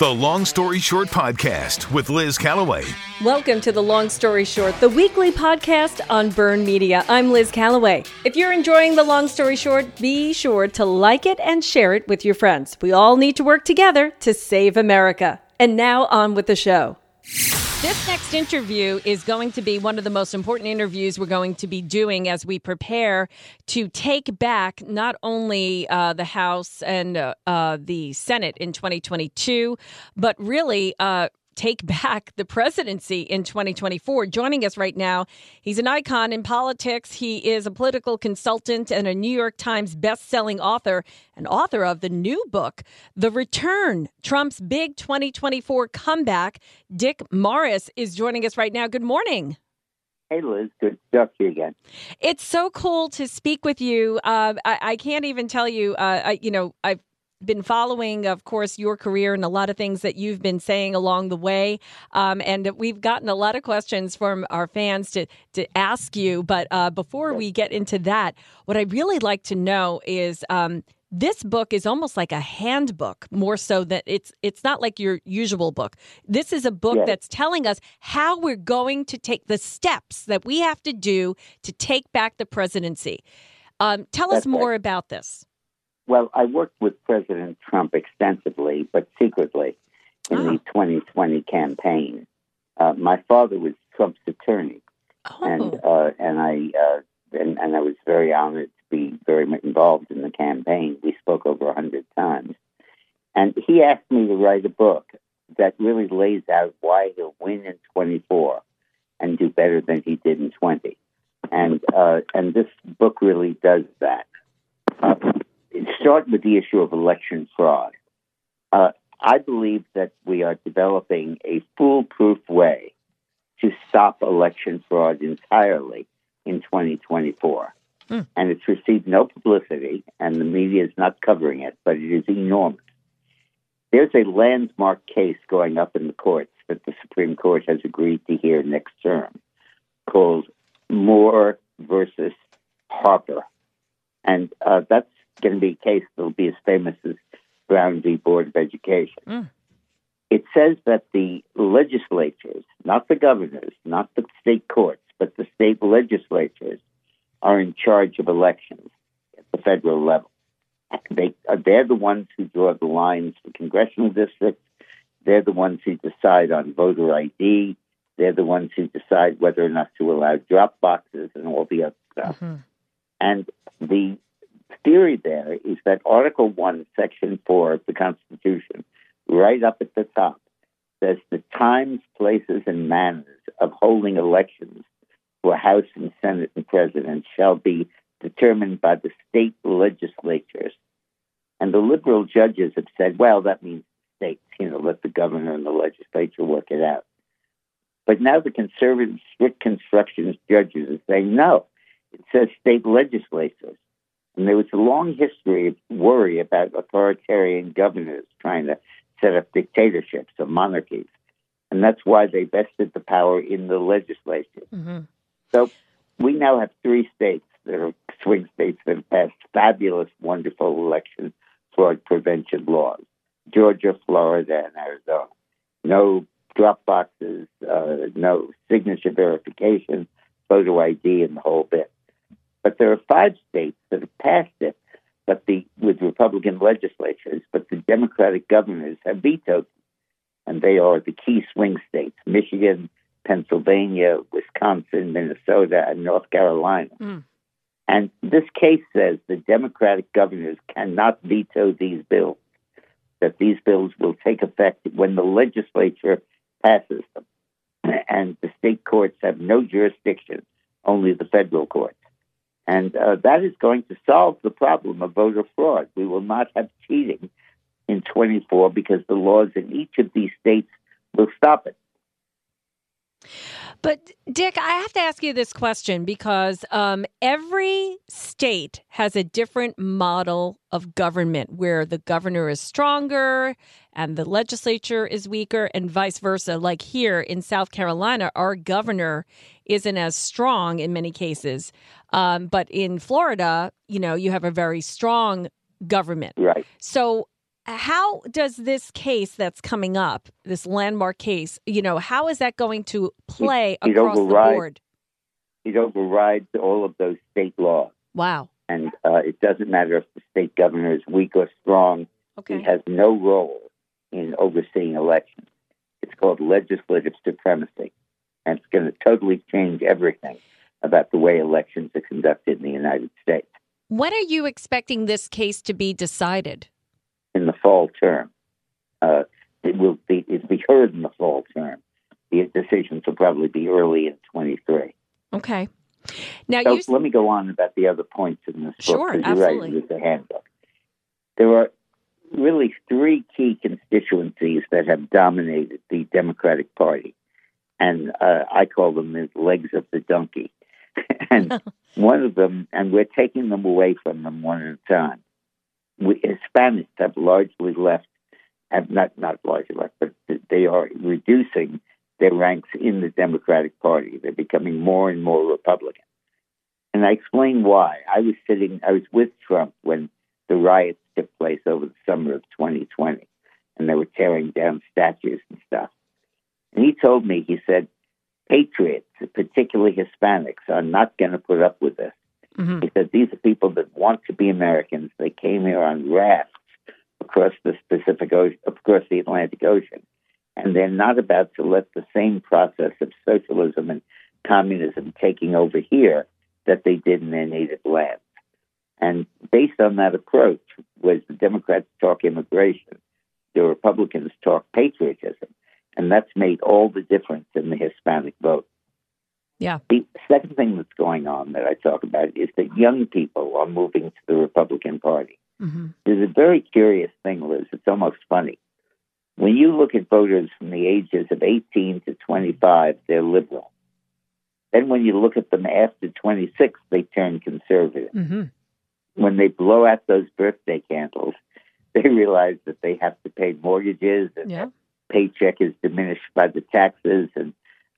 The Long Story Short Podcast with Liz Callaway. Welcome to The Long Story Short, the weekly podcast on Burn Media. I'm Liz Callaway. If you're enjoying The Long Story Short, be sure to like it and share it with your friends. We all need to work together to save America. And now on with the show. This next interview is going to be one of the most important interviews we're going to be doing as we prepare to take back not only uh, the House and uh, uh, the Senate in 2022, but really uh, take back the presidency in 2024. Joining us right now, he's an icon in politics. He is a political consultant and a New York Times best-selling author and author of the new book, The Return: Trump's Big 2024 Comeback. Dick Morris is joining us right now. Good morning. Hey, Liz. Good to talk to you again. It's so cool to speak with you. Uh, I, I, can't even tell you. Uh, I, you know, I've been following, of course, your career and a lot of things that you've been saying along the way. Um, and we've gotten a lot of questions from our fans to, to ask you. But uh, before we get into that, what I really like to know is. Um, this book is almost like a handbook more so that it's it's not like your usual book this is a book yes. that's telling us how we're going to take the steps that we have to do to take back the presidency um, tell that's us more right. about this well, I worked with President Trump extensively, but secretly, in oh. the 2020 campaign. Uh, my father was Trump's attorney, oh. and uh, and I uh, and, and I was very honored to be very much involved in the campaign. We spoke over a hundred times, and he asked me to write a book that really lays out why he'll win in 24 and do better than he did in 20. And uh, and this book really does that. Start with the issue of election fraud. Uh, I believe that we are developing a foolproof way to stop election fraud entirely in 2024. Mm. And it's received no publicity, and the media is not covering it, but it is enormous. There's a landmark case going up in the courts that the Supreme Court has agreed to hear next term called Moore versus Harper. And uh, that's going to be a case that'll be as famous as Brown v. Board of Education. Mm. It says that the legislatures, not the governors, not the state courts, but the state legislatures, are in charge of elections at the federal level. They, uh, they're the ones who draw the lines for congressional districts. They're the ones who decide on voter ID. They're the ones who decide whether or not to allow drop boxes and all the other stuff. Mm-hmm. And the theory there is that Article 1, Section 4 of the Constitution, right up at the top, says the times, places, and manners of holding elections for House and Senate and President shall be determined by the state legislatures. And the liberal judges have said, well, that means states, you know, let the governor and the legislature work it out. But now the conservative, strict constructionist judges are saying, no, it says state legislatures. And there was a long history of worry about authoritarian governors trying to set up dictatorships or monarchies. And that's why they vested the power in the legislature. Mm-hmm. So we now have three states that are swing states that have passed fabulous, wonderful election fraud prevention laws Georgia, Florida, and Arizona. No drop boxes, uh, no signature verification, photo ID, and the whole bit. But there are five states that have passed it, but the with Republican legislatures, but the Democratic governors have vetoed them. And they are the key swing states Michigan, Pennsylvania, Wisconsin, Minnesota, and North Carolina. Mm. And this case says the Democratic governors cannot veto these bills, that these bills will take effect when the legislature passes them. And the state courts have no jurisdiction, only the federal courts. And uh, that is going to solve the problem of voter fraud. We will not have cheating in 24 because the laws in each of these states will stop it. But Dick, I have to ask you this question because um, every state has a different model of government where the governor is stronger and the legislature is weaker, and vice versa. Like here in South Carolina, our governor isn't as strong in many cases, um, but in Florida, you know, you have a very strong government. Right. So how does this case that's coming up, this landmark case, you know, how is that going to play it, it across the board? It overrides all of those state laws. Wow. And uh, it doesn't matter if the state governor is weak or strong. Okay. He has no role in overseeing elections. It's called legislative supremacy. And it's going to totally change everything about the way elections are conducted in the United States. When are you expecting this case to be decided? Fall term. Uh, it will be it be heard in the fall term. The decisions will probably be early in 23. Okay. Now, so you... let me go on about the other points in this sure, book. Absolutely. You're right, the handbook. There are really three key constituencies that have dominated the Democratic Party, and uh, I call them the legs of the donkey. and one of them, and we're taking them away from them one at a time. We, Hispanics have largely left, have not not largely left, but they are reducing their ranks in the Democratic Party. They're becoming more and more Republican. And I explain why. I was sitting, I was with Trump when the riots took place over the summer of 2020, and they were tearing down statues and stuff. And he told me, he said, patriots, particularly Hispanics, are not going to put up with this. Mm-hmm. He said, these are people that want to be Americans. They came here on rafts across the Pacific Ocean, across the Atlantic Ocean and they're not about to let the same process of socialism and communism taking over here that they did in their native land. And based on that approach, was the Democrats talk immigration, the Republicans talk patriotism, and that's made all the difference in the Hispanic vote. Yeah. The second thing that's going on that I talk about is that young people are moving to the Republican Party. Mm-hmm. There's a very curious thing, Liz. It's almost funny. When you look at voters from the ages of 18 to 25, they're liberal. Then when you look at them after 26, they turn conservative. Mm-hmm. When they blow out those birthday candles, they realize that they have to pay mortgages and yeah. paycheck is diminished by the taxes and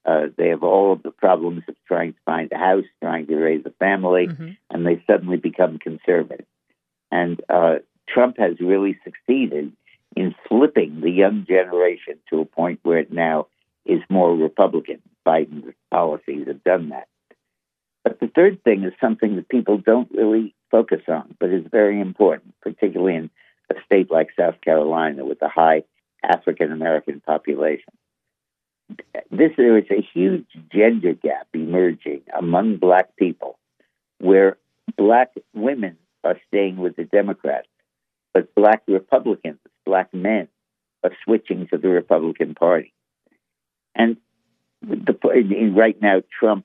uh, they have all of the problems of trying to find a house, trying to raise a family, mm-hmm. and they suddenly become conservative. And uh, Trump has really succeeded in flipping the young generation to a point where it now is more Republican. Biden's policies have done that. But the third thing is something that people don't really focus on, but is very important, particularly in a state like South Carolina with a high African American population. This there is a huge gender gap emerging among black people where black women are staying with the Democrats, but black Republicans black men are switching to the Republican Party. And the, right now, Trump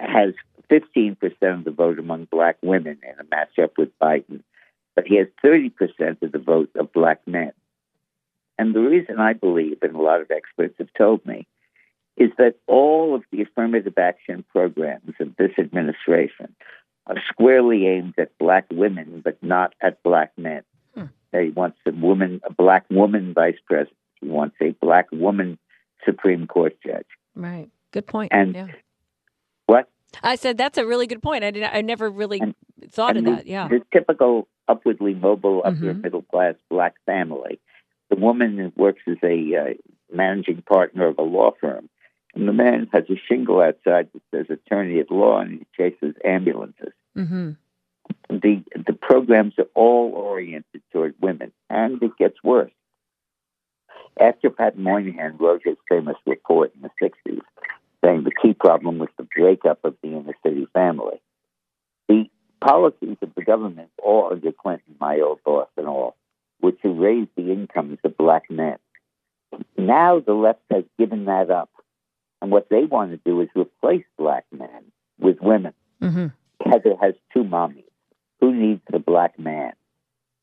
has 15% of the vote among black women in a matchup with Biden, but he has 30% of the vote of black men. And the reason I believe, and a lot of experts have told me, is that all of the affirmative action programs of this administration are squarely aimed at black women, but not at black men. He wants a woman, a black woman vice president. He wants a black woman Supreme Court judge. Right. Good point. And yeah. what? I said that's a really good point. I did. I never really and, thought and of the, that. Yeah. The typical upwardly mobile, upper mm-hmm. middle class black family. The woman works as a uh, managing partner of a law firm, and the man has a shingle outside that says attorney at law, and he chases ambulances. Mm-hmm the the programs are all oriented toward women, and it gets worse. After Pat Moynihan wrote his famous report in the '60s, saying the key problem was the breakup of the inner city family, the policies of the government, all under Clinton, my old boss, and all, were to raise the incomes of black men. Now the left has given that up, and what they want to do is replace black men with women. Mm-hmm. Heather has two mommies. Who needs the black man?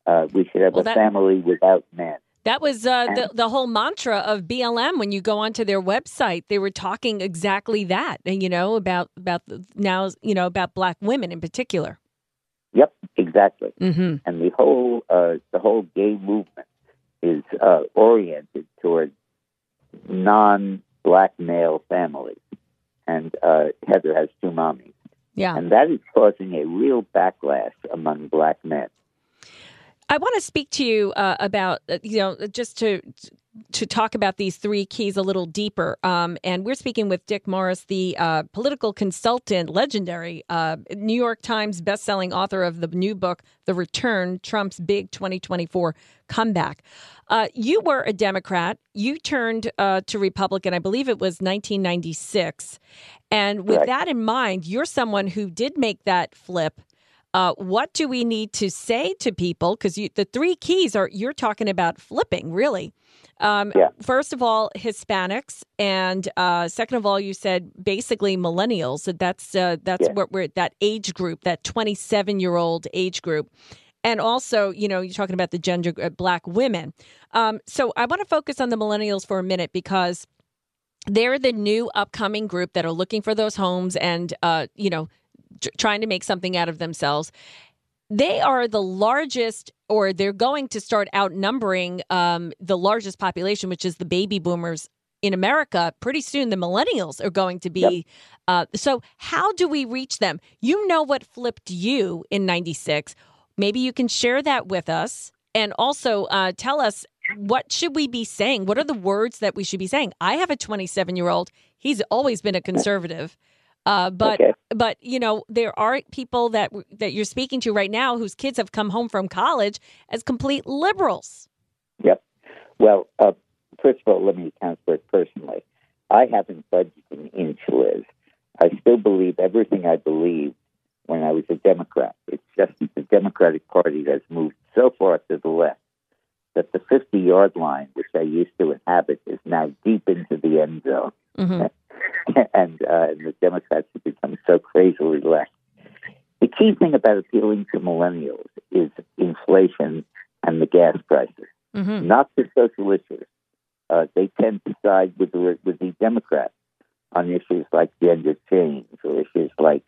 Uh, we should have well, a that, family without men. That was uh, the the whole mantra of BLM. When you go onto their website, they were talking exactly that. And you know about about now you know about black women in particular. Yep, exactly. Mm-hmm. And the whole uh, the whole gay movement is uh, oriented toward non-black male families. And uh, Heather has two mommies. Yeah. And that is causing a real backlash among black men. I want to speak to you uh, about, uh, you know, just to to talk about these three keys a little deeper. Um, and we're speaking with Dick Morris, the uh, political consultant, legendary uh, New York Times bestselling author of the new book, The Return Trump's Big 2024 Comeback. Uh, you were a Democrat. You turned uh, to Republican, I believe it was 1996. And with that in mind, you're someone who did make that flip uh, what do we need to say to people? Because the three keys are you're talking about flipping, really. Um, yeah. First of all, Hispanics, and uh, second of all, you said basically millennials. That's uh, that's yeah. what we're that age group, that 27 year old age group. And also, you know, you're talking about the gender uh, black women. Um, so I want to focus on the millennials for a minute because they're the new upcoming group that are looking for those homes and, uh, you know, trying to make something out of themselves. They are the largest, or they're going to start outnumbering um, the largest population, which is the baby boomers in America. Pretty soon, the millennials are going to be. Yep. Uh, so, how do we reach them? You know what flipped you in 96. Maybe you can share that with us. And also uh, tell us what should we be saying? What are the words that we should be saying? I have a 27 year old. He's always been a conservative. Uh, but okay. but you know there are people that that you're speaking to right now whose kids have come home from college as complete liberals. Yep. Well, uh, first of all, let me account for it personally. I haven't budged an inch, Liz. I still believe everything I believed when I was a Democrat. It's just that the Democratic Party has moved so far to the left that the 50 yard line, which I used to inhabit, is now deep into the end zone. Mm-hmm. and, uh, and the Democrats have become so crazily left. The key thing about appealing to millennials is inflation and the gas prices, mm-hmm. not the social issues. Uh, they tend to side with the with the Democrats on issues like gender change or issues like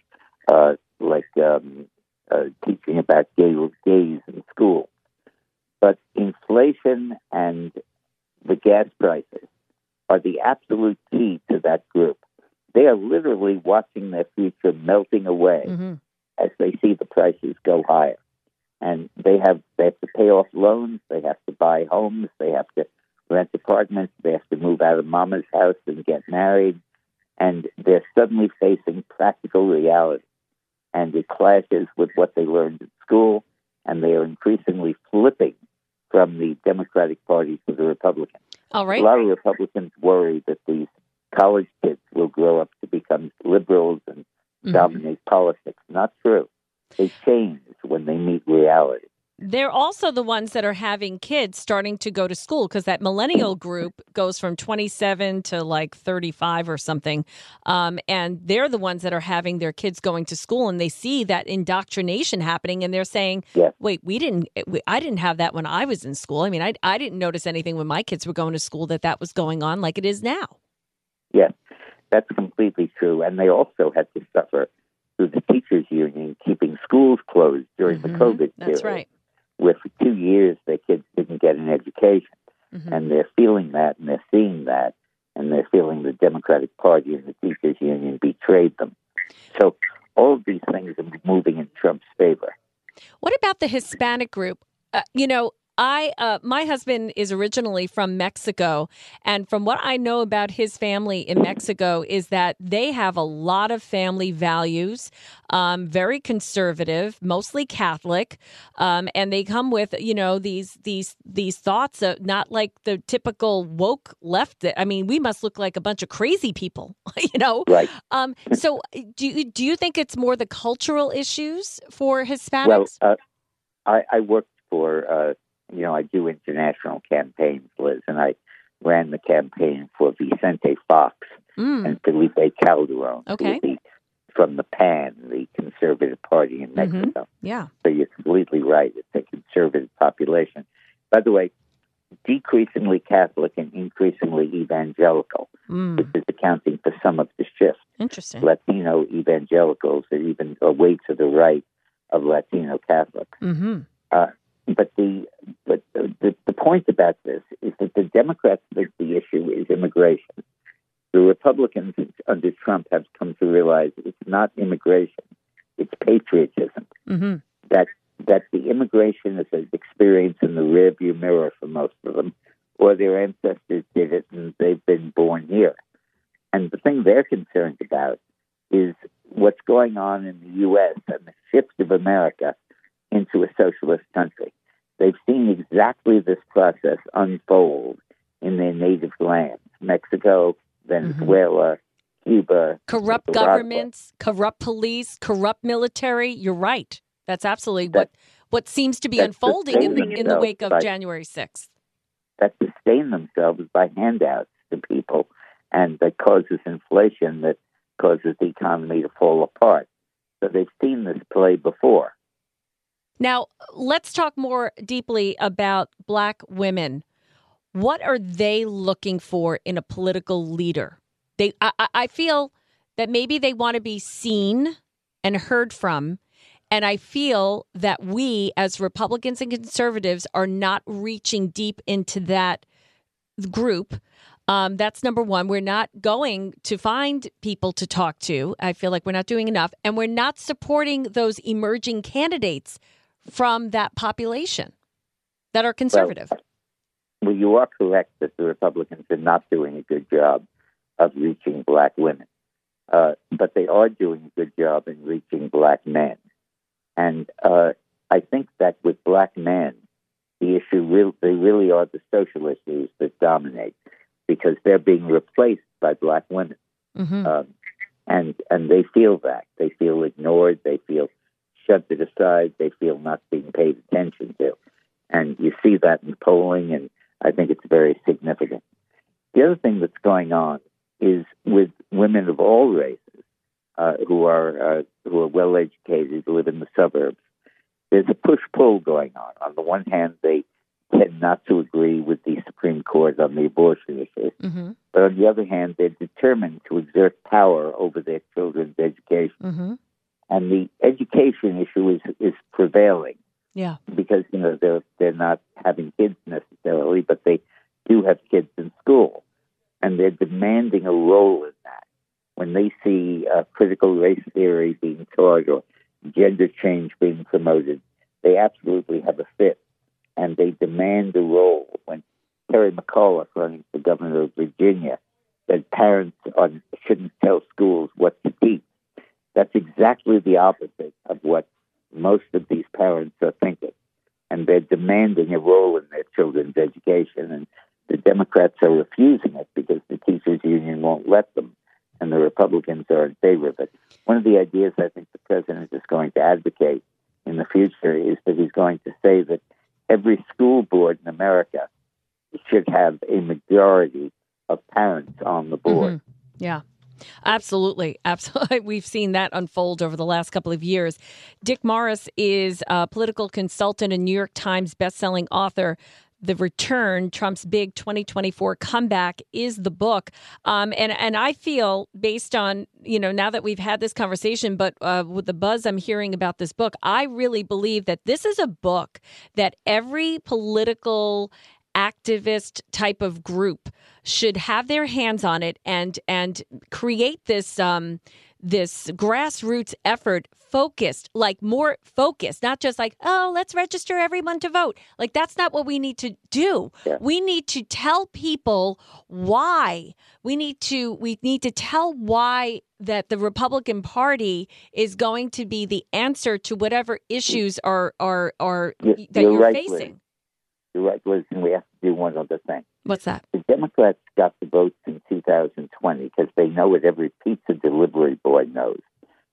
uh, like um, uh, teaching about gay gays in school. But inflation and the gas prices are the absolute key to that group. They are literally watching their future melting away mm-hmm. as they see the prices go higher. And they have they have to pay off loans, they have to buy homes, they have to rent apartments, they have to move out of mama's house and get married, and they're suddenly facing practical reality. And it clashes with what they learned in school, and they are increasingly flipping from the Democratic Party to the Republican. All right. A lot of Republicans worry that these college kids will grow up to become liberals and mm-hmm. dominate politics. Not true. They change when they meet reality. They're also the ones that are having kids starting to go to school because that millennial group goes from 27 to like 35 or something. Um, and they're the ones that are having their kids going to school and they see that indoctrination happening and they're saying, yes. wait, we didn't, we, I didn't have that when I was in school. I mean, I, I didn't notice anything when my kids were going to school that that was going on like it is now. Yes, that's completely true. And they also had to suffer through the teachers union keeping schools closed during mm-hmm. the COVID period. That's right where for two years their kids didn't get an education. Mm-hmm. And they're feeling that and they're seeing that and they're feeling the Democratic Party and the teachers union betrayed them. So all of these things are moving in Trump's favor. What about the Hispanic group? Uh, you know, I uh, my husband is originally from Mexico, and from what I know about his family in Mexico is that they have a lot of family values, um, very conservative, mostly Catholic, um, and they come with you know these these these thoughts of not like the typical woke left. I mean, we must look like a bunch of crazy people, you know. Right. Um, so, do you, do you think it's more the cultural issues for Hispanics? Well, uh, I, I worked for. Uh, you know, I do international campaigns, Liz, and I ran the campaign for Vicente Fox mm. and Felipe Calderon. Okay. The, from the PAN, the Conservative Party in mm-hmm. Mexico. Mm-hmm. Yeah. So you're completely right. It's a conservative population. By the way, decreasingly Catholic and increasingly evangelical, mm. which is accounting for some of the shift. Interesting. Latino evangelicals are even away to the right of Latino Catholics. Mm-hmm. Uh, but the but the, the point about this is that the Democrats think the issue is immigration. The Republicans under Trump have come to realize it's not immigration; it's patriotism. Mm-hmm. That that the immigration is an experience in the rearview mirror for most of them, or their ancestors did it and they've been born here. And the thing they're concerned about is what's going on in the U.S. and the shift of America into a socialist country. They've seen exactly this process unfold in their native lands Mexico, Venezuela, mm-hmm. Cuba. Corrupt Nicaragua. governments, corrupt police, corrupt military. You're right. That's absolutely what, what seems to be unfolding in the, in the wake of by, January 6th. That sustain themselves by handouts to people and that causes inflation that causes the economy to fall apart. So they've seen this play before. Now, let's talk more deeply about black women. What are they looking for in a political leader? They, I, I feel that maybe they want to be seen and heard from. And I feel that we, as Republicans and conservatives, are not reaching deep into that group. Um, that's number one. We're not going to find people to talk to. I feel like we're not doing enough. And we're not supporting those emerging candidates from that population that are conservative. Well, well, you are correct that the Republicans are not doing a good job of reaching black women, uh, but they are doing a good job in reaching black men. And uh, I think that with black men, the issue really, they really are the social issues that dominate because they're being replaced by black women. Mm-hmm. Um, and and they feel that they feel ignored, they feel shunted aside, they feel not being paid attention to, and you see that in polling, and I think it's very significant. The other thing that's going on is with women of all races uh, who are uh, who are well educated, who live in the suburbs. There's a push pull going on. On the one hand, they tend not to agree with the Supreme Court on the abortion issue. Mm-hmm. But on the other hand, they're determined to exert power over their children's education. Mm-hmm. And the education issue is, is prevailing. Yeah. Because, you know, they're, they're not having kids necessarily, but they do have kids in school. And they're demanding a role in that. When they see uh, critical race theory being taught or gender change being promoted, they absolutely have a fit and they demand a role. When Terry McAuliffe, running for governor of Virginia, said parents on, shouldn't tell schools what to teach, that's exactly the opposite of what most of these parents are thinking. And they're demanding a role in their children's education. And the Democrats are refusing it because the teachers' union won't let them. And the Republicans are in favor of it. One of the ideas I think the president is going to advocate in the future is that he's going to say that every school board in America should have a majority of parents on the board. Mm-hmm. Yeah. Absolutely. Absolutely. We've seen that unfold over the last couple of years. Dick Morris is a political consultant and New York Times bestselling author the return trump's big 2024 comeback is the book um, and and i feel based on you know now that we've had this conversation but uh, with the buzz i'm hearing about this book i really believe that this is a book that every political activist type of group should have their hands on it and and create this um, this grassroots effort focused, like more focused, not just like, oh, let's register everyone to vote. Like, that's not what we need to do. Yeah. We need to tell people why. We need to, we need to tell why that the Republican Party is going to be the answer to whatever issues are, are, are you're, that you're, you're right, facing. Liz. And we have to do one other thing. What's that? The Democrats got the votes in 2020 because they know what every pizza delivery boy knows,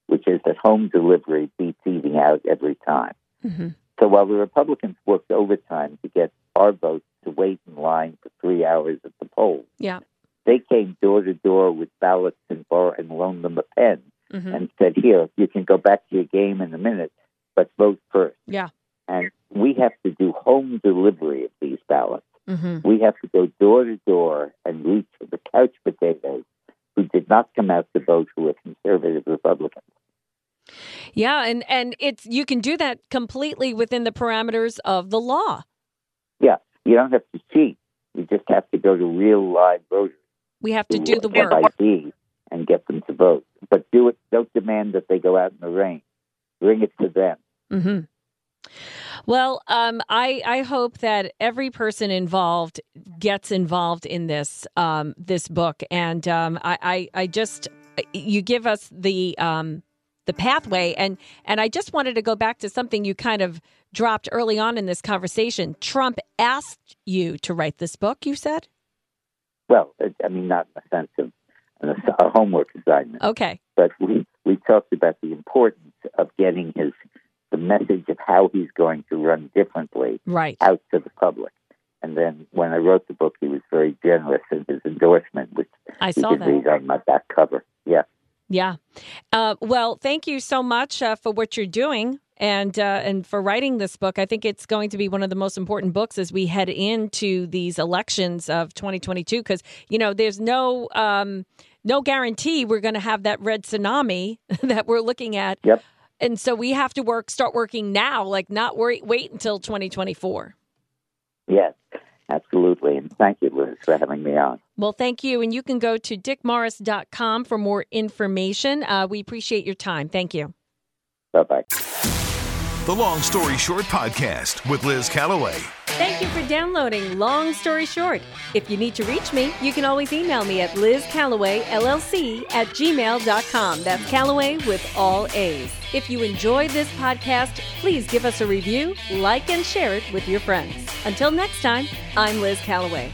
which is that home delivery beats eating out every time. Mm-hmm. So while the Republicans worked overtime to get our votes to wait in line for three hours at the polls, yeah. they came door to door with ballots and, bar- and loaned them a pen mm-hmm. and said, "Here, you can go back to your game in a minute, but vote first. Yeah. And we have to do home delivery of these ballots. Mm-hmm. We have to go door to door and reach the couch potatoes who did not come out to vote who were conservative Republicans. Yeah, and and it's you can do that completely within the parameters of the law. Yeah, you don't have to cheat. You just have to go to real live voters. We have to do the work. ID and get them to vote, but do it. Don't demand that they go out in the rain. Bring it to them. Mm-hmm. Well, um, I I hope that every person involved gets involved in this um, this book, and um, I, I, I just you give us the um, the pathway, and and I just wanted to go back to something you kind of dropped early on in this conversation. Trump asked you to write this book. You said. Well, I mean, not in the sense of a homework assignment. Okay. But we we talked about the importance of getting his message of how he's going to run differently right. out to the public. And then when I wrote the book, he was very generous in his endorsement, which I you saw can that. read on my back cover. Yeah. Yeah. Uh, well, thank you so much uh, for what you're doing and uh, and for writing this book. I think it's going to be one of the most important books as we head into these elections of 2022 because you know there's no um, no guarantee we're going to have that red tsunami that we're looking at. Yep. And so we have to work, start working now, like not worry, wait until 2024. Yes, absolutely. And thank you, Liz, for having me on. Well, thank you. And you can go to dickmorris.com for more information. Uh, we appreciate your time. Thank you. Bye bye. The Long Story Short Podcast with Liz Callaway. Thank you for downloading Long Story Short. If you need to reach me, you can always email me at lizcallawayllc at gmail.com. That's Callaway with all A's. If you enjoy this podcast, please give us a review, like, and share it with your friends. Until next time, I'm Liz Callaway.